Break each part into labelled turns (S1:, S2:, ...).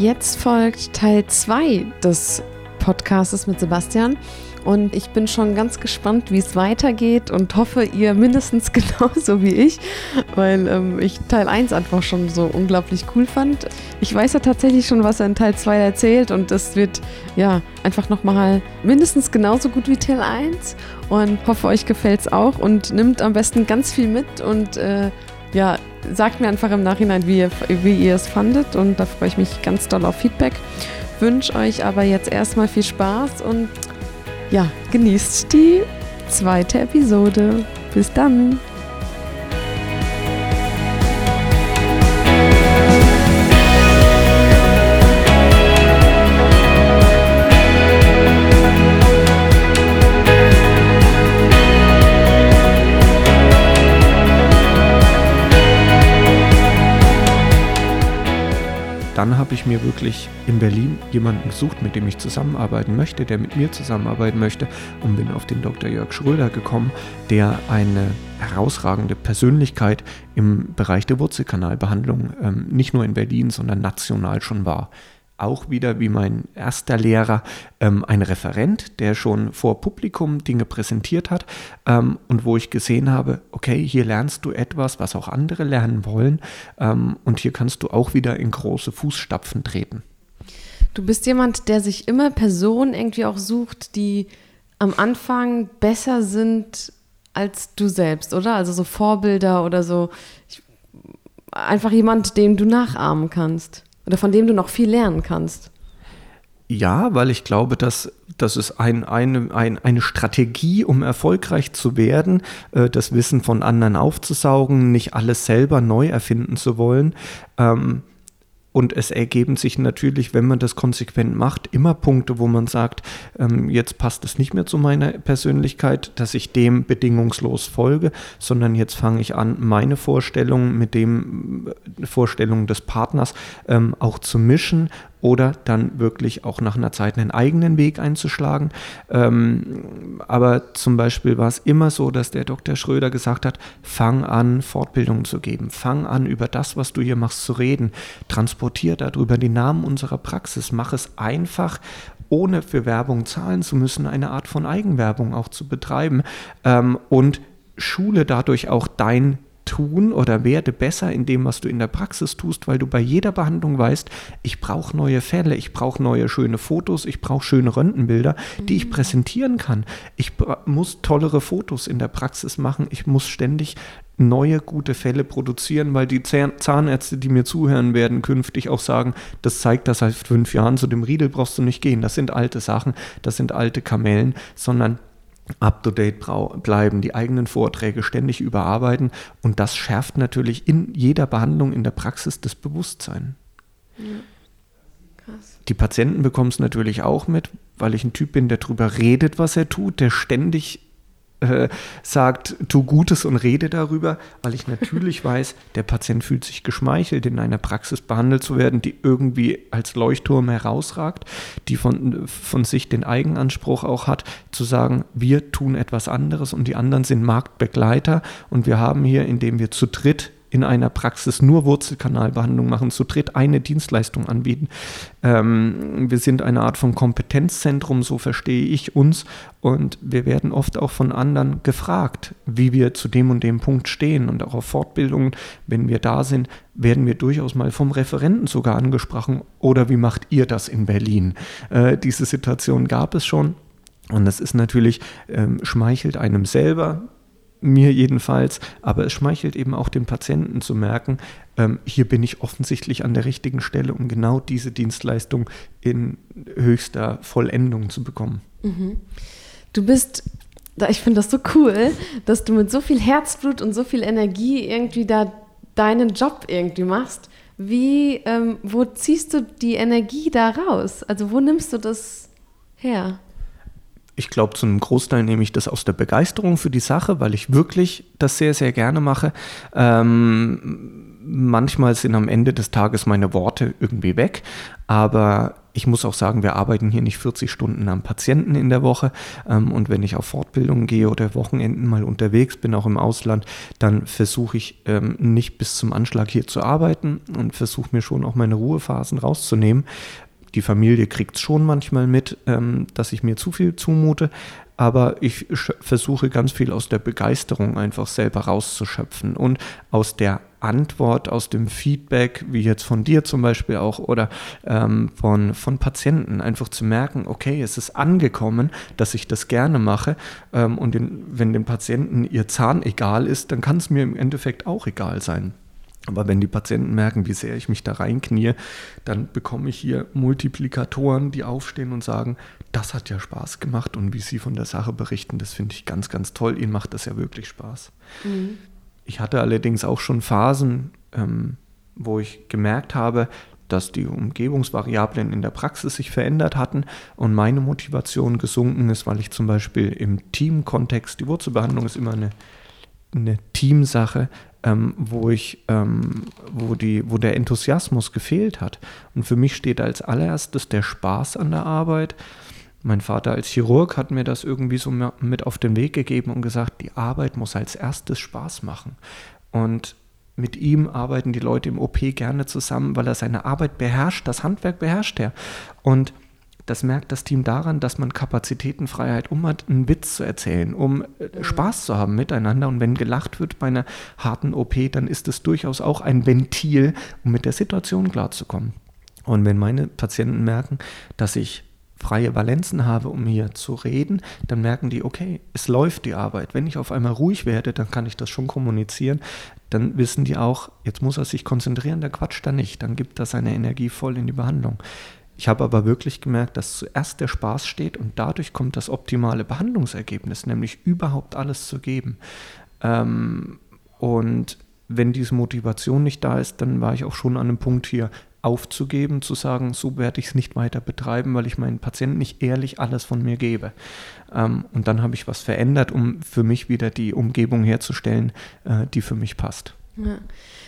S1: Jetzt folgt Teil 2 des Podcasts mit Sebastian. Und ich bin schon ganz gespannt, wie es weitergeht und hoffe, ihr mindestens genauso wie ich, weil ähm, ich Teil 1 einfach schon so unglaublich cool fand. Ich weiß ja tatsächlich schon, was er in Teil 2 erzählt und es wird ja einfach nochmal mindestens genauso gut wie Teil 1 und hoffe, euch gefällt es auch und nimmt am besten ganz viel mit und äh, ja, sagt mir einfach im Nachhinein, wie ihr, wie ihr es fandet und da freue ich mich ganz doll auf Feedback. Wünsche euch aber jetzt erstmal viel Spaß und ja, genießt die zweite Episode. Bis dann.
S2: Habe ich mir wirklich in Berlin jemanden gesucht, mit dem ich zusammenarbeiten möchte, der mit mir zusammenarbeiten möchte und bin auf den Dr. Jörg Schröder gekommen, der eine herausragende Persönlichkeit im Bereich der Wurzelkanalbehandlung ähm, nicht nur in Berlin, sondern national schon war auch wieder wie mein erster Lehrer ähm, ein Referent, der schon vor Publikum Dinge präsentiert hat ähm, und wo ich gesehen habe, okay, hier lernst du etwas, was auch andere lernen wollen ähm, und hier kannst du auch wieder in große Fußstapfen treten.
S1: Du bist jemand, der sich immer Personen irgendwie auch sucht, die am Anfang besser sind als du selbst, oder? Also so Vorbilder oder so. Ich, einfach jemand, dem du nachahmen kannst oder von dem du noch viel lernen kannst.
S2: Ja, weil ich glaube, dass das ist ein, eine, ein, eine Strategie, um erfolgreich zu werden, äh, das Wissen von anderen aufzusaugen, nicht alles selber neu erfinden zu wollen. Ähm, und es ergeben sich natürlich, wenn man das konsequent macht, immer Punkte, wo man sagt, ähm, jetzt passt es nicht mehr zu meiner Persönlichkeit, dass ich dem bedingungslos folge, sondern jetzt fange ich an, meine Vorstellungen mit dem äh, Vorstellungen des Partners ähm, auch zu mischen oder dann wirklich auch nach einer Zeit einen eigenen Weg einzuschlagen. Ähm, aber zum Beispiel war es immer so, dass der Dr. Schröder gesagt hat, fang an, Fortbildungen zu geben, fang an, über das, was du hier machst, zu reden, transportier darüber die Namen unserer Praxis, mach es einfach ohne für Werbung zahlen zu müssen, eine Art von Eigenwerbung auch zu betreiben ähm, und schule dadurch auch dein tun oder werde besser in dem, was du in der Praxis tust, weil du bei jeder Behandlung weißt, ich brauche neue Fälle, ich brauche neue schöne Fotos, ich brauche schöne Röntgenbilder, die ich mhm. präsentieren kann. Ich muss tollere Fotos in der Praxis machen, ich muss ständig neue gute Fälle produzieren, weil die Zahnärzte, die mir zuhören werden, künftig auch sagen, das zeigt, dass seit fünf Jahren zu dem Riedel brauchst du nicht gehen. Das sind alte Sachen, das sind alte Kamellen, sondern up-to-date bleiben, die eigenen Vorträge ständig überarbeiten und das schärft natürlich in jeder Behandlung in der Praxis das Bewusstsein. Ja. Die Patienten bekommen es natürlich auch mit, weil ich ein Typ bin, der darüber redet, was er tut, der ständig äh, sagt, tu Gutes und rede darüber, weil ich natürlich weiß, der Patient fühlt sich geschmeichelt, in einer Praxis behandelt zu werden, die irgendwie als Leuchtturm herausragt, die von, von sich den Eigenanspruch auch hat, zu sagen, wir tun etwas anderes und die anderen sind Marktbegleiter und wir haben hier, indem wir zu dritt in einer Praxis nur Wurzelkanalbehandlung machen, zu dritt eine Dienstleistung anbieten. Ähm, wir sind eine Art von Kompetenzzentrum, so verstehe ich uns. Und wir werden oft auch von anderen gefragt, wie wir zu dem und dem Punkt stehen. Und auch auf Fortbildungen, wenn wir da sind, werden wir durchaus mal vom Referenten sogar angesprochen. Oder wie macht ihr das in Berlin? Äh, diese Situation gab es schon. Und das ist natürlich, ähm, schmeichelt einem selber, mir jedenfalls, aber es schmeichelt eben auch dem Patienten zu merken, ähm, hier bin ich offensichtlich an der richtigen Stelle, um genau diese Dienstleistung in höchster Vollendung zu bekommen. Mhm.
S1: Du bist, ich finde das so cool, dass du mit so viel Herzblut und so viel Energie irgendwie da deinen Job irgendwie machst. Wie, ähm, wo ziehst du die Energie da raus? Also wo nimmst du das her?
S2: Ich glaube, zu einem Großteil nehme ich das aus der Begeisterung für die Sache, weil ich wirklich das sehr, sehr gerne mache. Ähm, manchmal sind am Ende des Tages meine Worte irgendwie weg, aber ich muss auch sagen, wir arbeiten hier nicht 40 Stunden am Patienten in der Woche. Ähm, und wenn ich auf Fortbildungen gehe oder Wochenenden mal unterwegs bin, auch im Ausland, dann versuche ich ähm, nicht bis zum Anschlag hier zu arbeiten und versuche mir schon auch meine Ruhephasen rauszunehmen. Die Familie kriegt es schon manchmal mit, ähm, dass ich mir zu viel zumute, aber ich versuche ganz viel aus der Begeisterung einfach selber rauszuschöpfen und aus der Antwort, aus dem Feedback, wie jetzt von dir zum Beispiel auch oder ähm, von, von Patienten, einfach zu merken, okay, es ist angekommen, dass ich das gerne mache ähm, und den, wenn dem Patienten ihr Zahn egal ist, dann kann es mir im Endeffekt auch egal sein. Aber wenn die Patienten merken, wie sehr ich mich da reinknie, dann bekomme ich hier Multiplikatoren, die aufstehen und sagen, das hat ja Spaß gemacht und wie sie von der Sache berichten, das finde ich ganz, ganz toll. Ihnen macht das ja wirklich Spaß. Mhm. Ich hatte allerdings auch schon Phasen, ähm, wo ich gemerkt habe, dass die Umgebungsvariablen in der Praxis sich verändert hatten und meine Motivation gesunken ist, weil ich zum Beispiel im Teamkontext, die Wurzelbehandlung ist immer eine, eine Teamsache, ähm, wo ich, ähm, wo die, wo der Enthusiasmus gefehlt hat. Und für mich steht als allererstes der Spaß an der Arbeit. Mein Vater als Chirurg hat mir das irgendwie so mit auf den Weg gegeben und gesagt, die Arbeit muss als erstes Spaß machen. Und mit ihm arbeiten die Leute im OP gerne zusammen, weil er seine Arbeit beherrscht, das Handwerk beherrscht er. Und das merkt das Team daran, dass man Kapazitätenfreiheit, um einen Witz zu erzählen, um äh, Spaß zu haben miteinander. Und wenn gelacht wird bei einer harten OP, dann ist es durchaus auch ein Ventil, um mit der Situation klarzukommen. Und wenn meine Patienten merken, dass ich freie Valenzen habe, um hier zu reden, dann merken die, okay, es läuft die Arbeit. Wenn ich auf einmal ruhig werde, dann kann ich das schon kommunizieren. Dann wissen die auch, jetzt muss er sich konzentrieren, der quatscht da nicht. Dann gibt er seine Energie voll in die Behandlung. Ich habe aber wirklich gemerkt, dass zuerst der Spaß steht und dadurch kommt das optimale Behandlungsergebnis, nämlich überhaupt alles zu geben. Ähm, und wenn diese Motivation nicht da ist, dann war ich auch schon an einem Punkt hier aufzugeben, zu sagen, so werde ich es nicht weiter betreiben, weil ich meinen Patienten nicht ehrlich alles von mir gebe. Ähm, und dann habe ich was verändert, um für mich wieder die Umgebung herzustellen, äh, die für mich passt.
S1: Ja.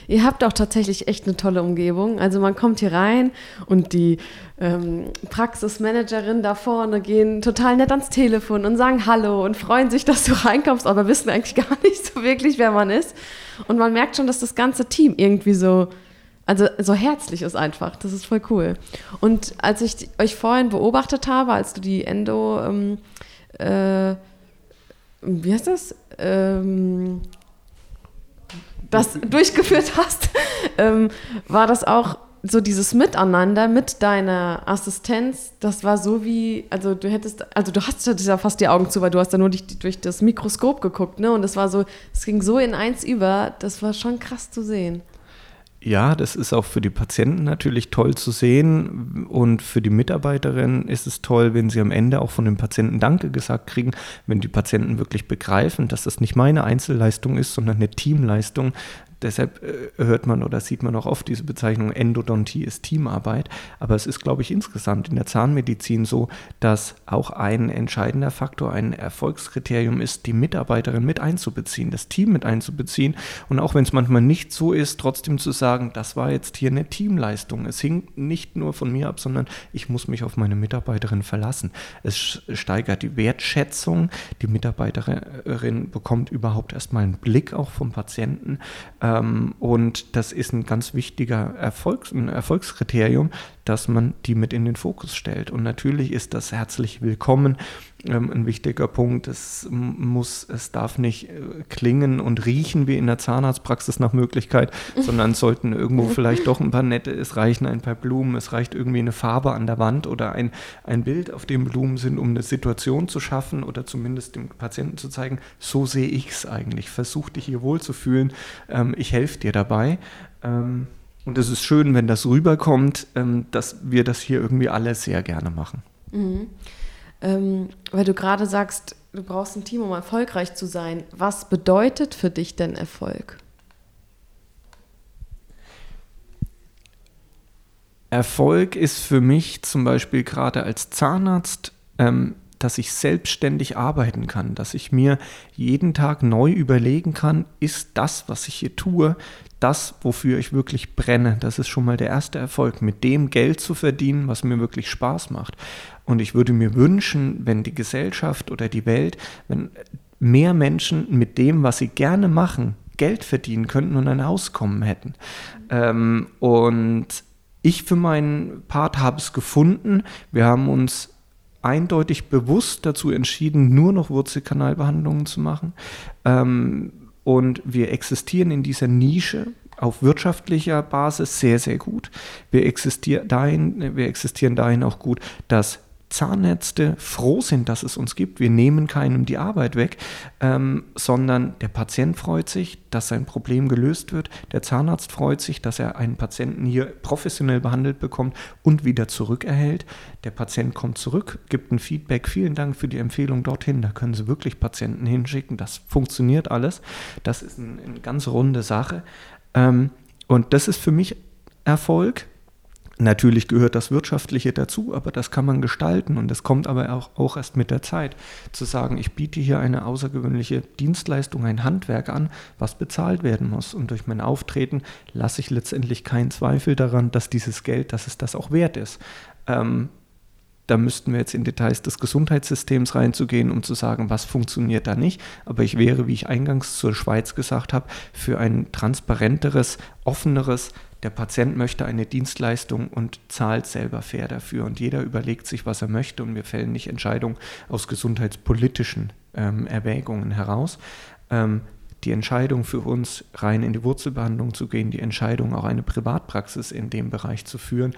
S1: Ihr habt auch tatsächlich echt eine tolle Umgebung. Also man kommt hier rein und die ähm, Praxismanagerin da vorne gehen total nett ans Telefon und sagen Hallo und freuen sich, dass du reinkommst, aber wissen eigentlich gar nicht so wirklich, wer man ist. Und man merkt schon, dass das ganze Team irgendwie so, also so herzlich ist einfach. Das ist voll cool. Und als ich euch vorhin beobachtet habe, als du die Endo, ähm, äh, wie heißt das? Ähm, das durchgeführt hast, ähm, war das auch so dieses Miteinander mit deiner Assistenz, das war so wie, also du hättest, also du hast ja fast die Augen zu, weil du hast da nur durch, durch das Mikroskop geguckt, ne? Und es war so, es ging so in eins über, das war schon krass zu sehen.
S2: Ja, das ist auch für die Patienten natürlich toll zu sehen und für die Mitarbeiterin ist es toll, wenn sie am Ende auch von den Patienten Danke gesagt kriegen, wenn die Patienten wirklich begreifen, dass das nicht meine Einzelleistung ist, sondern eine Teamleistung, Deshalb äh, hört man oder sieht man auch oft diese Bezeichnung Endodontie ist Teamarbeit. Aber es ist, glaube ich, insgesamt in der Zahnmedizin so, dass auch ein entscheidender Faktor, ein Erfolgskriterium ist, die Mitarbeiterin mit einzubeziehen, das Team mit einzubeziehen. Und auch wenn es manchmal nicht so ist, trotzdem zu sagen, das war jetzt hier eine Teamleistung. Es hing nicht nur von mir ab, sondern ich muss mich auf meine Mitarbeiterin verlassen. Es steigert die Wertschätzung. Die Mitarbeiterin bekommt überhaupt erstmal einen Blick auch vom Patienten. Äh, und das ist ein ganz wichtiger Erfolgs-, ein Erfolgskriterium, dass man die mit in den Fokus stellt. Und natürlich ist das herzlich willkommen ähm, ein wichtiger Punkt. Es muss, es darf nicht äh, klingen und riechen wie in der Zahnarztpraxis nach Möglichkeit, sondern sollten irgendwo vielleicht doch ein paar nette, es reichen ein paar Blumen, es reicht irgendwie eine Farbe an der Wand oder ein, ein Bild, auf dem Blumen sind, um eine Situation zu schaffen oder zumindest dem Patienten zu zeigen, so sehe ich es eigentlich. Versuch dich hier wohlzufühlen, ähm, ich helfe dir dabei. Ähm, und es ist schön, wenn das rüberkommt, ähm, dass wir das hier irgendwie alle sehr gerne machen.
S1: Mhm. Ähm, weil du gerade sagst, du brauchst ein Team, um erfolgreich zu sein. Was bedeutet für dich denn Erfolg?
S2: Erfolg ist für mich zum Beispiel gerade als Zahnarzt, ähm, dass ich selbstständig arbeiten kann, dass ich mir jeden Tag neu überlegen kann, ist das, was ich hier tue, das, wofür ich wirklich brenne. Das ist schon mal der erste Erfolg, mit dem Geld zu verdienen, was mir wirklich Spaß macht. Und ich würde mir wünschen, wenn die Gesellschaft oder die Welt, wenn mehr Menschen mit dem, was sie gerne machen, Geld verdienen könnten und ein Auskommen hätten. Ähm, und ich für meinen Part habe es gefunden. Wir haben uns eindeutig bewusst dazu entschieden, nur noch Wurzelkanalbehandlungen zu machen. Ähm, und wir existieren in dieser Nische auf wirtschaftlicher Basis sehr, sehr gut. Wir, existier dahin, wir existieren dahin auch gut, dass Zahnärzte froh sind, dass es uns gibt. Wir nehmen keinem die Arbeit weg, ähm, sondern der Patient freut sich, dass sein Problem gelöst wird. Der Zahnarzt freut sich, dass er einen Patienten hier professionell behandelt bekommt und wieder zurückerhält. Der Patient kommt zurück, gibt ein Feedback. Vielen Dank für die Empfehlung dorthin. Da können Sie wirklich Patienten hinschicken. Das funktioniert alles. Das ist ein, eine ganz runde Sache. Ähm, und das ist für mich Erfolg Natürlich gehört das Wirtschaftliche dazu, aber das kann man gestalten und das kommt aber auch, auch erst mit der Zeit. Zu sagen, ich biete hier eine außergewöhnliche Dienstleistung, ein Handwerk an, was bezahlt werden muss. Und durch mein Auftreten lasse ich letztendlich keinen Zweifel daran, dass dieses Geld, dass es das auch wert ist. Ähm, da müssten wir jetzt in Details des Gesundheitssystems reinzugehen, um zu sagen, was funktioniert da nicht. Aber ich wäre, wie ich eingangs zur Schweiz gesagt habe, für ein transparenteres, offeneres, der Patient möchte eine Dienstleistung und zahlt selber fair dafür. Und jeder überlegt sich, was er möchte. Und wir fällen nicht Entscheidungen aus gesundheitspolitischen ähm, Erwägungen heraus. Ähm, die Entscheidung für uns, rein in die Wurzelbehandlung zu gehen, die Entscheidung, auch eine Privatpraxis in dem Bereich zu führen,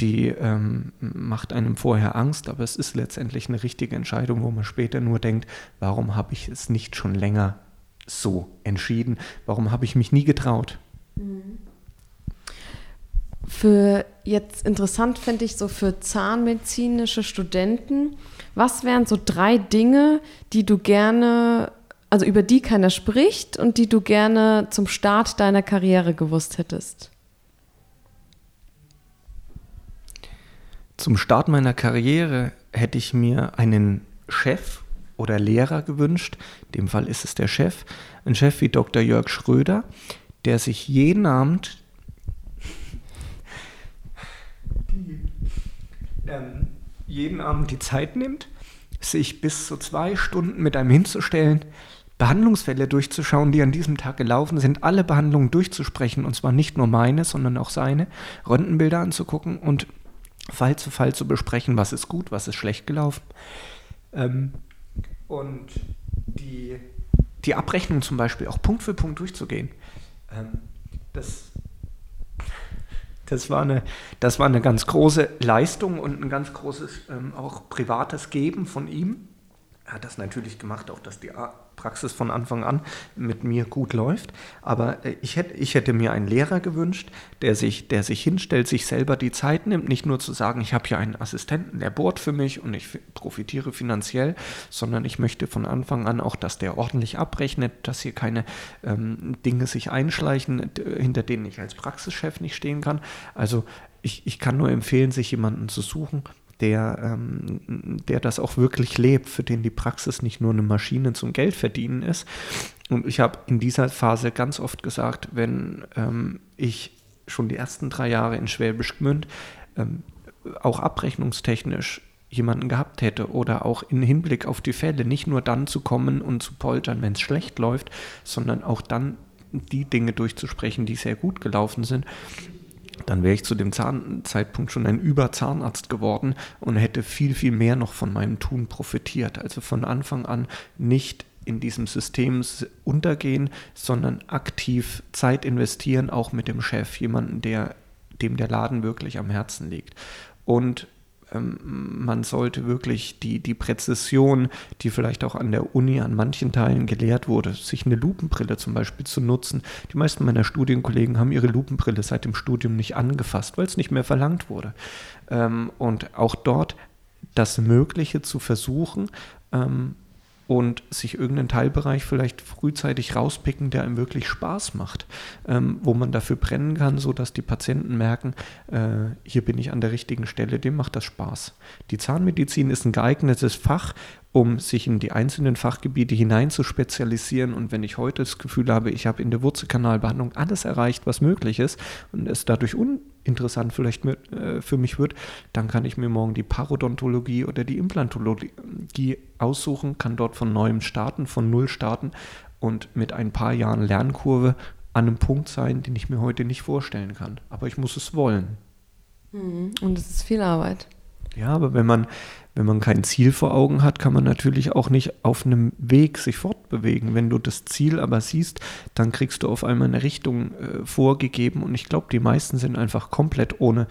S2: die ähm, macht einem vorher Angst, aber es ist letztendlich eine richtige Entscheidung, wo man später nur denkt, warum habe ich es nicht schon länger so entschieden? Warum habe ich mich nie getraut? Mhm.
S1: Für jetzt interessant finde ich so für zahnmedizinische Studenten, was wären so drei Dinge, die du gerne, also über die keiner spricht und die du gerne zum Start deiner Karriere gewusst hättest?
S2: Zum Start meiner Karriere hätte ich mir einen Chef oder Lehrer gewünscht. In dem Fall ist es der Chef. Ein Chef wie Dr. Jörg Schröder, der sich jeden Abend ähm, jeden Abend die Zeit nimmt, sich bis zu zwei Stunden mit einem hinzustellen, Behandlungsfälle durchzuschauen, die an diesem Tag gelaufen sind, alle Behandlungen durchzusprechen, und zwar nicht nur meine, sondern auch seine, Röntgenbilder anzugucken und Fall zu Fall zu besprechen, was ist gut, was ist schlecht gelaufen. Ähm, und die, die Abrechnung zum Beispiel auch Punkt für Punkt durchzugehen. Ähm, das das war eine, das war eine ganz große Leistung und ein ganz großes ähm, auch privates Geben von ihm. Hat das natürlich gemacht, auch dass die Praxis von Anfang an mit mir gut läuft. Aber äh, ich hätte, ich hätte mir einen Lehrer gewünscht, der sich, der sich hinstellt, sich selber die Zeit nimmt, nicht nur zu sagen, ich habe hier einen Assistenten, der bohrt für mich und ich profitiere finanziell, sondern ich möchte von Anfang an auch, dass der ordentlich abrechnet, dass hier keine ähm, Dinge sich einschleichen, hinter denen ich als Praxischef nicht stehen kann. Also ich, ich kann nur empfehlen, sich jemanden zu suchen, der, ähm, der das auch wirklich lebt, für den die Praxis nicht nur eine Maschine zum Geld verdienen ist. Und ich habe in dieser Phase ganz oft gesagt, wenn ähm, ich schon die ersten drei Jahre in Schwäbisch Gmünd ähm, auch abrechnungstechnisch jemanden gehabt hätte oder auch in Hinblick auf die Fälle nicht nur dann zu kommen und zu poltern, wenn es schlecht läuft, sondern auch dann die Dinge durchzusprechen, die sehr gut gelaufen sind, dann wäre ich zu dem Zahn Zeitpunkt schon ein Überzahnarzt geworden und hätte viel, viel mehr noch von meinem Tun profitiert. Also von Anfang an nicht in diesem System untergehen, sondern aktiv Zeit investieren, auch mit dem Chef, jemanden, der dem der Laden wirklich am Herzen liegt. Und man sollte wirklich die, die Präzision, die vielleicht auch an der Uni an manchen Teilen gelehrt wurde, sich eine Lupenbrille zum Beispiel zu nutzen. Die meisten meiner Studienkollegen haben ihre Lupenbrille seit dem Studium nicht angefasst, weil es nicht mehr verlangt wurde. Ähm, und auch dort das Mögliche zu versuchen, ähm, und sich irgendeinen Teilbereich vielleicht frühzeitig rauspicken, der einem wirklich Spaß macht, ähm, wo man dafür brennen kann, sodass die Patienten merken, äh, hier bin ich an der richtigen Stelle, dem macht das Spaß. Die Zahnmedizin ist ein geeignetes Fach, um sich in die einzelnen Fachgebiete hinein zu spezialisieren. Und wenn ich heute das Gefühl habe, ich habe in der Wurzelkanalbehandlung alles erreicht, was möglich ist und es dadurch uninteressant vielleicht äh, für mich wird, dann kann ich mir morgen die Parodontologie oder die Implantologie aussuchen, kann dort von neuem starten, von null starten und mit ein paar Jahren Lernkurve an einem Punkt sein, den ich mir heute nicht vorstellen kann. Aber ich muss es wollen.
S1: Mhm. Und es ist viel Arbeit.
S2: Ja, aber wenn man, wenn man kein Ziel vor Augen hat, kann man natürlich auch nicht auf einem Weg sich fortbewegen. Wenn du das Ziel aber siehst, dann kriegst du auf einmal eine Richtung äh, vorgegeben und ich glaube, die meisten sind einfach komplett ohne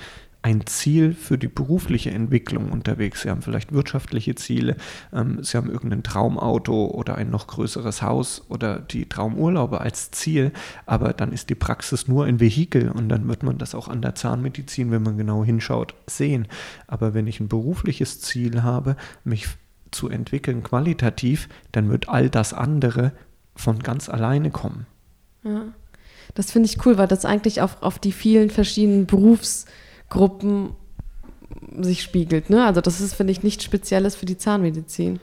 S2: ein Ziel für die berufliche Entwicklung unterwegs. Sie haben vielleicht wirtschaftliche Ziele, ähm, Sie haben irgendein Traumauto oder ein noch größeres Haus oder die Traumurlaube als Ziel, aber dann ist die Praxis nur ein Vehikel und dann wird man das auch an der Zahnmedizin, wenn man genau hinschaut, sehen. Aber wenn ich ein berufliches Ziel habe, mich zu entwickeln qualitativ, dann wird all das andere von ganz alleine kommen.
S1: Ja. Das finde ich cool, weil das eigentlich auf, auf die vielen verschiedenen Berufs- Gruppen sich spiegelt. Ne? Also das ist, finde ich, nichts Spezielles für die Zahnmedizin.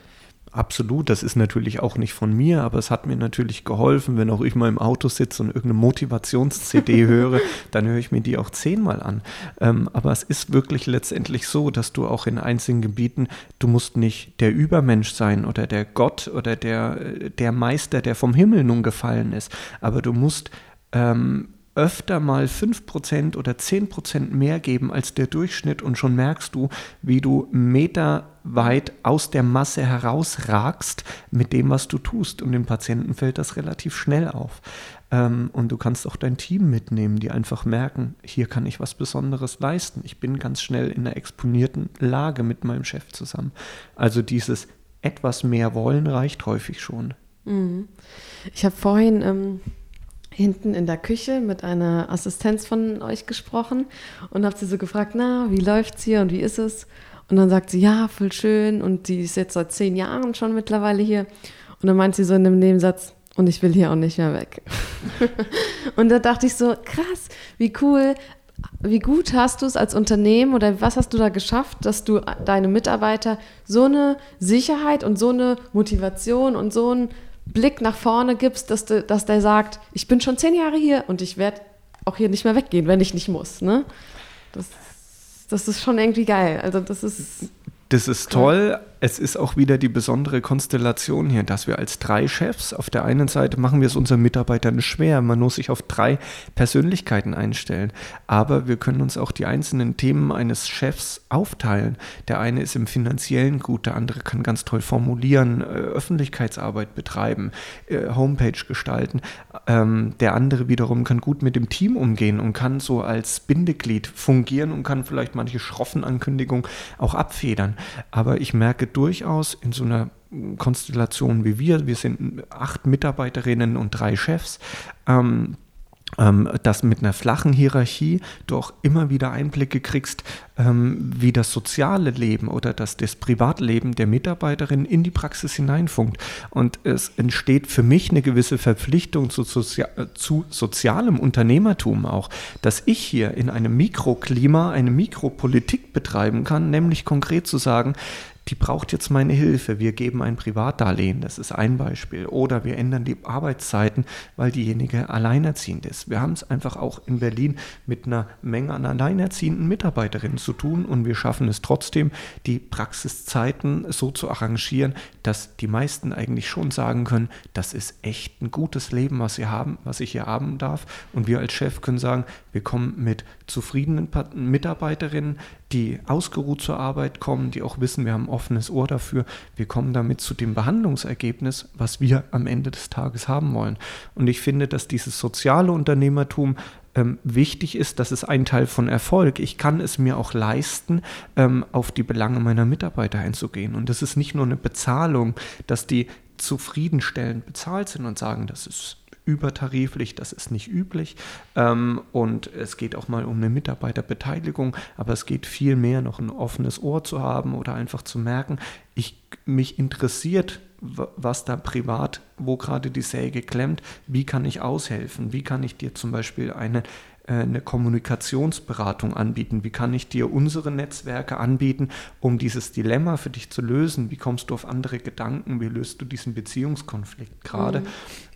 S2: Absolut, das ist natürlich auch nicht von mir, aber es hat mir natürlich geholfen, wenn auch ich mal im Auto sitze und irgendeine Motivations-CD höre, dann höre ich mir die auch zehnmal an. Ähm, aber es ist wirklich letztendlich so, dass du auch in einzelnen Gebieten, du musst nicht der Übermensch sein oder der Gott oder der, der Meister, der vom Himmel nun gefallen ist, aber du musst ähm, öfter mal 5% oder 10% mehr geben als der Durchschnitt und schon merkst du, wie du meterweit aus der Masse herausragst mit dem, was du tust. Und dem Patienten fällt das relativ schnell auf. Ähm, und du kannst auch dein Team mitnehmen, die einfach merken, hier kann ich was Besonderes leisten. Ich bin ganz schnell in einer exponierten Lage mit meinem Chef zusammen. Also dieses etwas mehr wollen reicht häufig schon.
S1: Mhm. Ich habe vorhin... Ähm hinten in der Küche mit einer Assistenz von euch gesprochen und habe sie so gefragt, na, wie läuft's hier und wie ist es? Und dann sagt sie, ja, voll schön und die ist jetzt seit zehn Jahren schon mittlerweile hier. Und dann meint sie so in einem Nebensatz, und ich will hier auch nicht mehr weg. und da dachte ich so, krass, wie cool, wie gut hast du es als Unternehmen oder was hast du da geschafft, dass du deine Mitarbeiter so eine Sicherheit und so eine Motivation und so ein Blick nach vorne gibst, dass, du, dass der sagt, ich bin schon zehn Jahre hier und ich werde auch hier nicht mehr weggehen, wenn ich nicht muss. Ne? Das, das ist schon irgendwie geil. Also das ist.
S2: Das ist toll, es ist auch wieder die besondere Konstellation hier, dass wir als drei Chefs, auf der einen Seite machen wir es unseren Mitarbeitern schwer, man muss sich auf drei Persönlichkeiten einstellen, aber wir können uns auch die einzelnen Themen eines Chefs aufteilen. Der eine ist im finanziellen gut, der andere kann ganz toll formulieren, äh, Öffentlichkeitsarbeit betreiben, äh, Homepage gestalten. Ähm, der andere wiederum kann gut mit dem Team umgehen und kann so als Bindeglied fungieren und kann vielleicht manche schroffen Ankündigungen auch abfedern. Aber ich merke durchaus in so einer Konstellation wie wir, wir sind acht Mitarbeiterinnen und drei Chefs, ähm, ähm, dass mit einer flachen Hierarchie du auch immer wieder Einblicke kriegst, ähm, wie das soziale Leben oder das, das Privatleben der Mitarbeiterin in die Praxis hineinfunkt. Und es entsteht für mich eine gewisse Verpflichtung zu, Sozi zu sozialem Unternehmertum auch, dass ich hier in einem Mikroklima eine Mikropolitik betreiben kann, nämlich konkret zu sagen, die braucht jetzt meine Hilfe. Wir geben ein Privatdarlehen, das ist ein Beispiel. Oder wir ändern die Arbeitszeiten, weil diejenige alleinerziehend ist. Wir haben es einfach auch in Berlin mit einer Menge an alleinerziehenden Mitarbeiterinnen zu tun und wir schaffen es trotzdem, die Praxiszeiten so zu arrangieren, dass die meisten eigentlich schon sagen können, das ist echt ein gutes Leben, was sie haben, was ich hier haben darf. Und wir als Chef können sagen, wir kommen mit zufriedenen Mitarbeiterinnen, die ausgeruht zur Arbeit kommen, die auch wissen, wir haben ein offenes Ohr dafür, wir kommen damit zu dem Behandlungsergebnis, was wir am Ende des Tages haben wollen. Und ich finde, dass dieses soziale Unternehmertum ähm, wichtig ist, das ist ein Teil von Erfolg. Ich kann es mir auch leisten, ähm, auf die Belange meiner Mitarbeiter einzugehen. Und das ist nicht nur eine Bezahlung, dass die zufriedenstellend bezahlt sind und sagen, das ist übertariflich, das ist nicht üblich. Ähm, und es geht auch mal um eine Mitarbeiterbeteiligung, aber es geht viel mehr noch ein offenes Ohr zu haben oder einfach zu merken, ich, mich interessiert, was da privat, wo gerade die Säge klemmt, wie kann ich aushelfen, wie kann ich dir zum Beispiel eine äh, eine Kommunikationsberatung anbieten? Wie kann ich dir unsere Netzwerke anbieten, um dieses Dilemma für dich zu lösen? Wie kommst du auf andere Gedanken? Wie löst du diesen Beziehungskonflikt gerade? Mhm.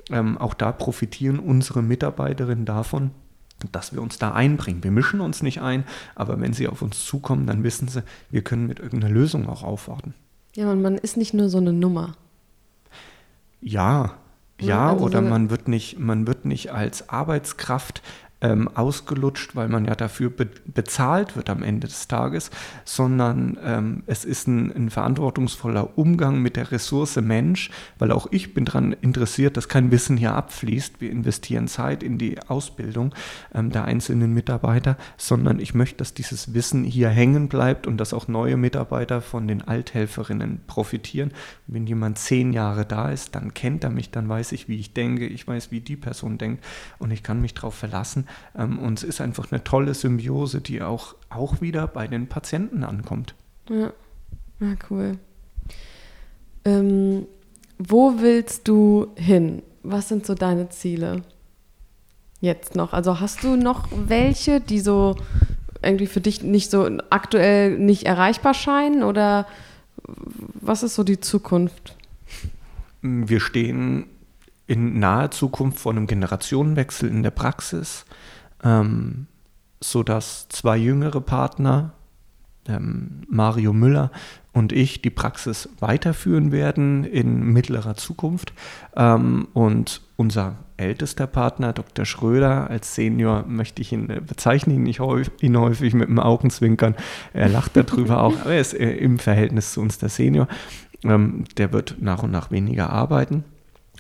S2: Ähm, auch da profitieren unsere Mitarbeiterinnen davon, dass wir uns da einbringen. Wir mischen uns nicht ein, aber wenn sie auf uns zukommen, dann wissen sie, wir können mit irgendeiner Lösung auch aufwarten.
S1: Ja, und man ist nicht nur so eine Nummer.
S2: Ja, ja, also oder so man wird nicht, man wird nicht als Arbeitskraft ähm, ausgelutscht, weil man ja dafür be bezahlt wird am Ende des Tages, sondern ähm, es ist ein, ein, verantwortungsvoller Umgang mit der Ressource Mensch, weil auch ich bin daran interessiert, dass kein Wissen hier abfließt. Wir investieren Zeit in die Ausbildung ähm, der einzelnen Mitarbeiter, sondern ich möchte, dass dieses Wissen hier hängen bleibt und dass auch neue Mitarbeiter von den Althelferinnen profitieren. Wenn jemand zehn Jahre da ist, dann kennt er mich, dann weiß ich, wie ich denke, ich weiß, wie die Person denkt und ich kann mich darauf verlassen, ähm, und es ist einfach eine tolle Symbiose, die auch, auch wieder bei den Patienten ankommt.
S1: Ja, ja cool. Ähm, wo willst du hin? Was sind so deine Ziele jetzt noch? Also hast du noch welche, die so irgendwie für dich nicht so aktuell nicht erreichbar scheinen oder was ist so die Zukunft?
S2: Wir stehen in naher Zukunft vor einem Generationenwechsel in der Praxis, ähm, sodass zwei jüngere Partner, ähm, Mario Müller und ich, die Praxis weiterführen werden in mittlerer Zukunft. Ähm, und unser ältester Partner, Dr. Schröder, als Senior möchte ich ihn äh, bezeichnen, ich ihn häufig mit dem Augenzwinkern. Er lacht darüber auch, aber er ist äh, im Verhältnis zu uns der Senior. Ähm, der wird nach und nach weniger arbeiten.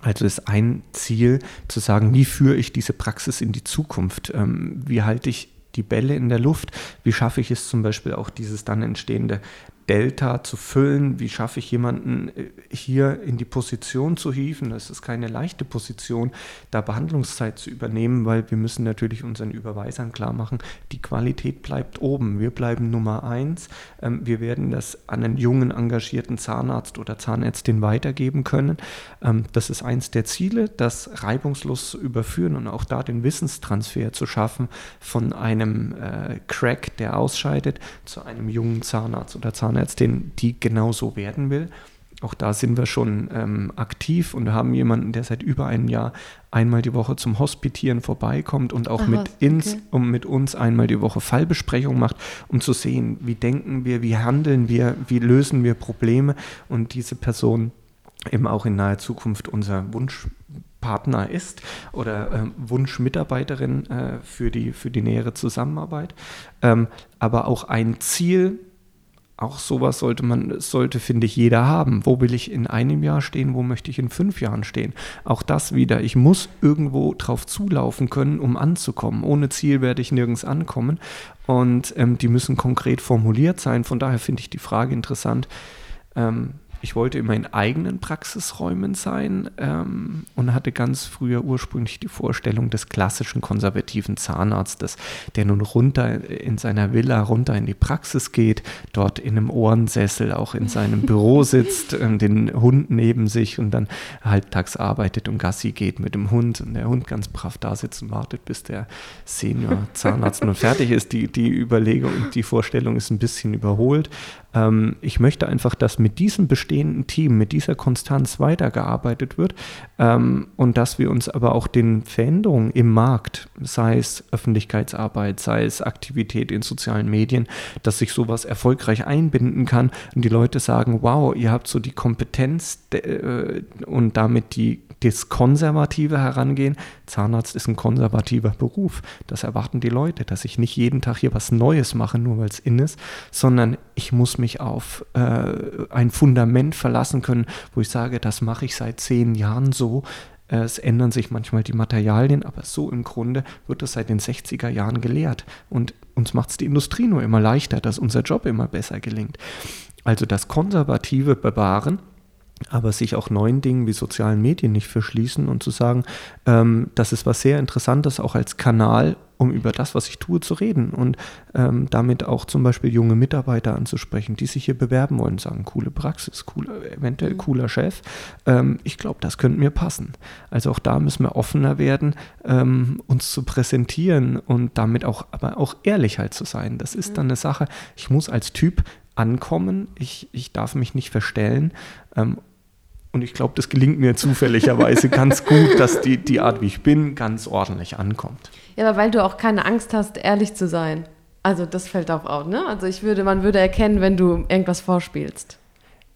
S2: Also ist ein Ziel zu sagen, wie führe ich diese Praxis in die Zukunft? Ähm, wie halte ich die Bälle in der Luft? Wie schaffe ich es zum Beispiel auch dieses dann entstehende Delta zu füllen? Wie schaffe ich jemanden äh, hier in die Position zu hieven? Das ist keine leichte Position, da Behandlungszeit zu übernehmen, weil wir müssen natürlich unseren Überweisern klar machen, die Qualität bleibt oben. Wir bleiben Nummer eins. Ähm, wir werden das an einen jungen, engagierten Zahnarzt oder Zahnärztin weitergeben können. Ähm, das ist eins der Ziele, das reibungslos zu überführen und auch da den Wissenstransfer zu schaffen von einem äh, Crack, der ausscheidet, zu einem jungen Zahnarzt oder Zahnärztin Zahnärztin, die genau so werden will. Auch da sind wir schon ähm, aktiv und haben jemanden, der seit über einem Jahr einmal die Woche zum Hospitieren vorbeikommt und auch Aha, mit, ins, okay. um mit uns einmal die Woche Fallbesprechung macht, um zu sehen, wie denken wir, wie handeln wir, wie lösen wir Probleme und diese Person eben auch in naher Zukunft unser Wunschpartner ist oder äh, Wunschmitarbeiterin äh, für, die, für die nähere Zusammenarbeit. Ähm, aber auch ein Ziel, auch sowas sollte man, sollte, finde ich, jeder haben. Wo will ich in einem Jahr stehen? Wo möchte ich in fünf Jahren stehen? Auch das wieder. Ich muss irgendwo drauf zulaufen können, um anzukommen. Ohne Ziel werde ich nirgends ankommen. Und ähm, die müssen konkret formuliert sein. Von daher finde ich die Frage interessant. Ähm, ich wollte immer in eigenen Praxisräumen sein ähm, und hatte ganz früher ursprünglich die Vorstellung des klassischen konservativen Zahnarztes, der nun runter in seiner Villa runter in die Praxis geht, dort in einem Ohrensessel auch in seinem Büro sitzt, äh, den Hund neben sich und dann halbtags arbeitet und Gassi geht mit dem Hund und der Hund ganz brav da sitzt und wartet, bis der Senior Zahnarzt nun fertig ist. Die, die Überlegung, die Vorstellung ist ein bisschen überholt. Ähm, ich möchte einfach, dass mit diesem bestehenden Team, mit dieser Konstanz weitergearbeitet wird ähm, und dass wir uns aber auch den Veränderungen im Markt, sei es Öffentlichkeitsarbeit, sei es Aktivität in sozialen Medien, dass sich sowas erfolgreich einbinden kann. Und die Leute sagen, wow, ihr habt so die Kompetenz äh, und damit die das konservative Herangehen. Zahnarzt ist ein konservativer Beruf. Das erwarten die Leute, dass ich nicht jeden Tag hier was Neues mache, nur weil es in ist, sondern ich muss mich auf äh, ein Fundament verlassen können, wo ich sage, das mache ich seit zehn Jahren so. Es ändern sich manchmal die Materialien, aber so im Grunde wird es seit den 60er Jahren gelehrt. Und uns macht es die Industrie nur immer leichter, dass unser Job immer besser gelingt. Also das konservative Bewahren aber sich auch neuen Dingen wie sozialen Medien nicht verschließen und zu sagen, ähm, das ist was sehr Interessantes, auch als Kanal, um über das, was ich tue, zu reden und ähm, damit auch zum Beispiel junge Mitarbeiter anzusprechen, die sich hier bewerben wollen, sagen, coole Praxis, cooler, eventuell mhm. cooler Chef. Ähm, ich glaube, das könnte mir passen. Also auch da müssen wir offener werden, ähm, uns zu präsentieren und damit auch, aber auch ehrlich halt zu sein. Das ist mhm. dann eine Sache, ich muss als Typ ankommen, ich, ich darf mich nicht verstellen. Ähm, und ich glaube, das gelingt mir zufälligerweise ganz gut, dass die, die Art, wie ich bin, ganz ordentlich ankommt.
S1: Ja, aber weil du auch keine Angst hast, ehrlich zu sein. Also das fällt auch auf, ne? Also ich würde, man würde erkennen, wenn du irgendwas vorspielst.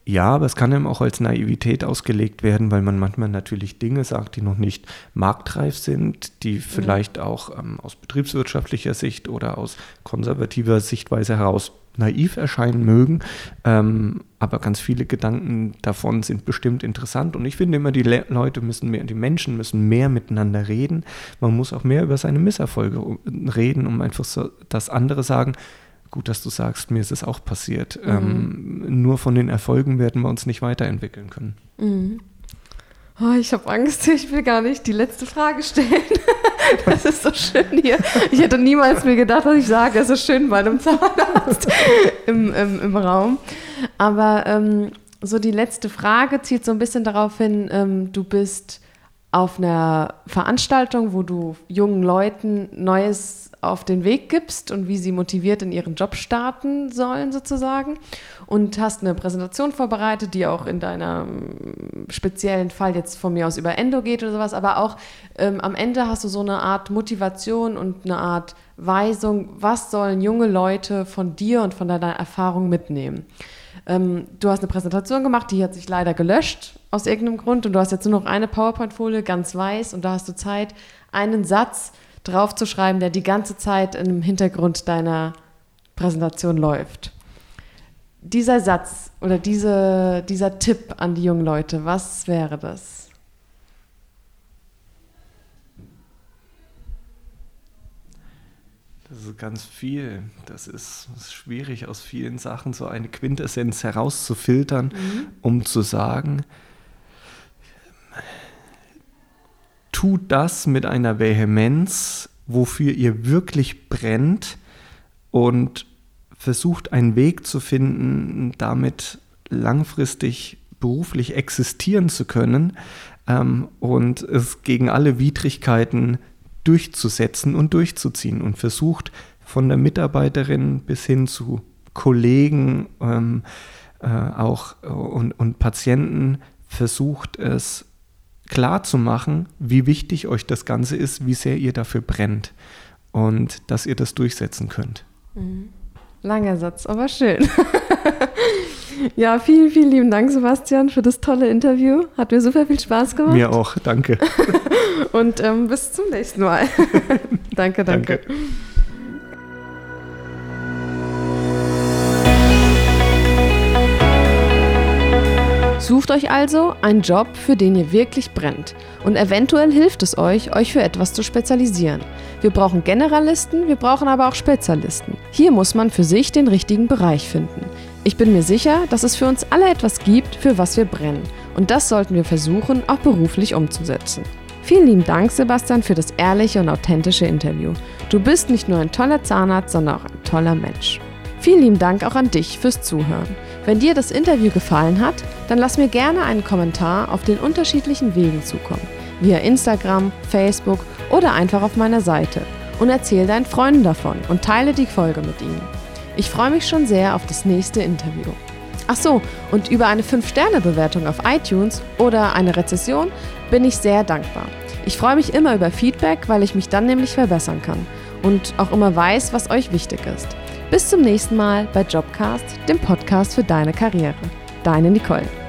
S2: Ja, aber es kann eben auch als Naivität ausgelegt werden, weil man manchmal natürlich Dinge sagt, die noch nicht marktreif sind, die vielleicht mhm. auch ähm, aus betriebswirtschaftlicher Sicht oder aus konservativer Sichtweise heraus naiv erscheinen mögen. Ähm, aber ganz viele Gedanken davon sind bestimmt interessant. Und ich finde immer, die Le Leute müssen mehr, die Menschen müssen mehr miteinander reden. Man muss auch mehr über seine Misserfolge reden, um einfach so, dass andere sagen, gut, dass du sagst, mir ist es auch passiert. Mhm. Ähm, nur von den Erfolgen werden wir uns nicht weiterentwickeln können.
S1: Mhm. Oh, ich habe Angst, ich will gar nicht die letzte Frage stellen. Das ist so schön hier. Ich hätte niemals mir gedacht, dass ich sage, es ist schön bei einem Zahnarzt im, im, im Raum. Aber ähm, so die letzte Frage zielt so ein bisschen darauf hin, ähm, du bist auf einer Veranstaltung, wo du jungen Leuten Neues auf den Weg gibst und wie sie motiviert in ihren Job starten sollen sozusagen und hast eine Präsentation vorbereitet, die auch in deinem speziellen Fall jetzt von mir aus über Endo geht oder sowas, aber auch ähm, am Ende hast du so eine Art Motivation und eine Art Weisung, was sollen junge Leute von dir und von deiner Erfahrung mitnehmen. Ähm, du hast eine Präsentation gemacht, die hat sich leider gelöscht aus irgendeinem Grund und du hast jetzt nur noch eine PowerPoint-Folie, ganz weiß und da hast du Zeit, einen Satz draufzuschreiben, der die ganze Zeit im Hintergrund deiner Präsentation läuft. Dieser Satz oder diese, dieser Tipp an die jungen Leute, was wäre das?
S2: Das ist ganz viel. Das ist, ist, schwierig, aus vielen Sachen so eine Quintessenz herauszufiltern, mhm. um zu sagen, tut das mit einer Vehemenz, wofür ihr wirklich brennt und versucht einen Weg zu finden, damit langfristig beruflich existieren zu können ähm, und es gegen alle Widrigkeiten durchzusetzen und durchzuziehen und versucht von der Mitarbeiterin bis hin zu Kollegen ähm, äh, auch äh, und, und Patienten versucht es klar zu machen, wie wichtig euch das Ganze ist, wie sehr ihr dafür brennt und dass ihr das durchsetzen könnt.
S1: Mhm. Langer Satz, aber schön. ja, vielen, vielen lieben Dank, Sebastian, für das tolle Interview. Hat mir super viel Spaß gemacht.
S2: Mir auch, danke.
S1: und ähm, bis zum nächsten Mal. danke, danke. danke. Sucht euch also einen Job, für den ihr wirklich brennt. Und eventuell hilft es euch, euch für etwas zu spezialisieren. Wir brauchen Generalisten, wir brauchen aber auch Spezialisten. Hier muss man für sich den richtigen Bereich finden. Ich bin mir sicher, dass es für uns alle etwas gibt, für was wir brennen. Und das sollten wir versuchen, auch beruflich umzusetzen. Vielen lieben Dank, Sebastian, für das ehrliche und authentische Interview. Du bist nicht nur ein toller Zahnarzt, sondern auch ein toller Mensch. Vielen lieben Dank auch an dich fürs Zuhören. Wenn dir das Interview gefallen hat, dann lass mir gerne einen Kommentar auf den unterschiedlichen Wegen zukommen. Via Instagram, Facebook oder einfach auf meiner Seite. Und erzähl deinen Freunden davon und teile die Folge mit ihnen. Ich freue mich schon sehr auf das nächste Interview. Ach so, und über eine 5-Sterne-Bewertung auf iTunes oder eine Rezession bin ich sehr dankbar. Ich freue mich immer über Feedback, weil ich mich dann nämlich verbessern kann und auch immer weiß, was euch wichtig ist. Bis zum nächsten Mal bei Jobcast, dem Podcast für deine Karriere. Deine Nicole.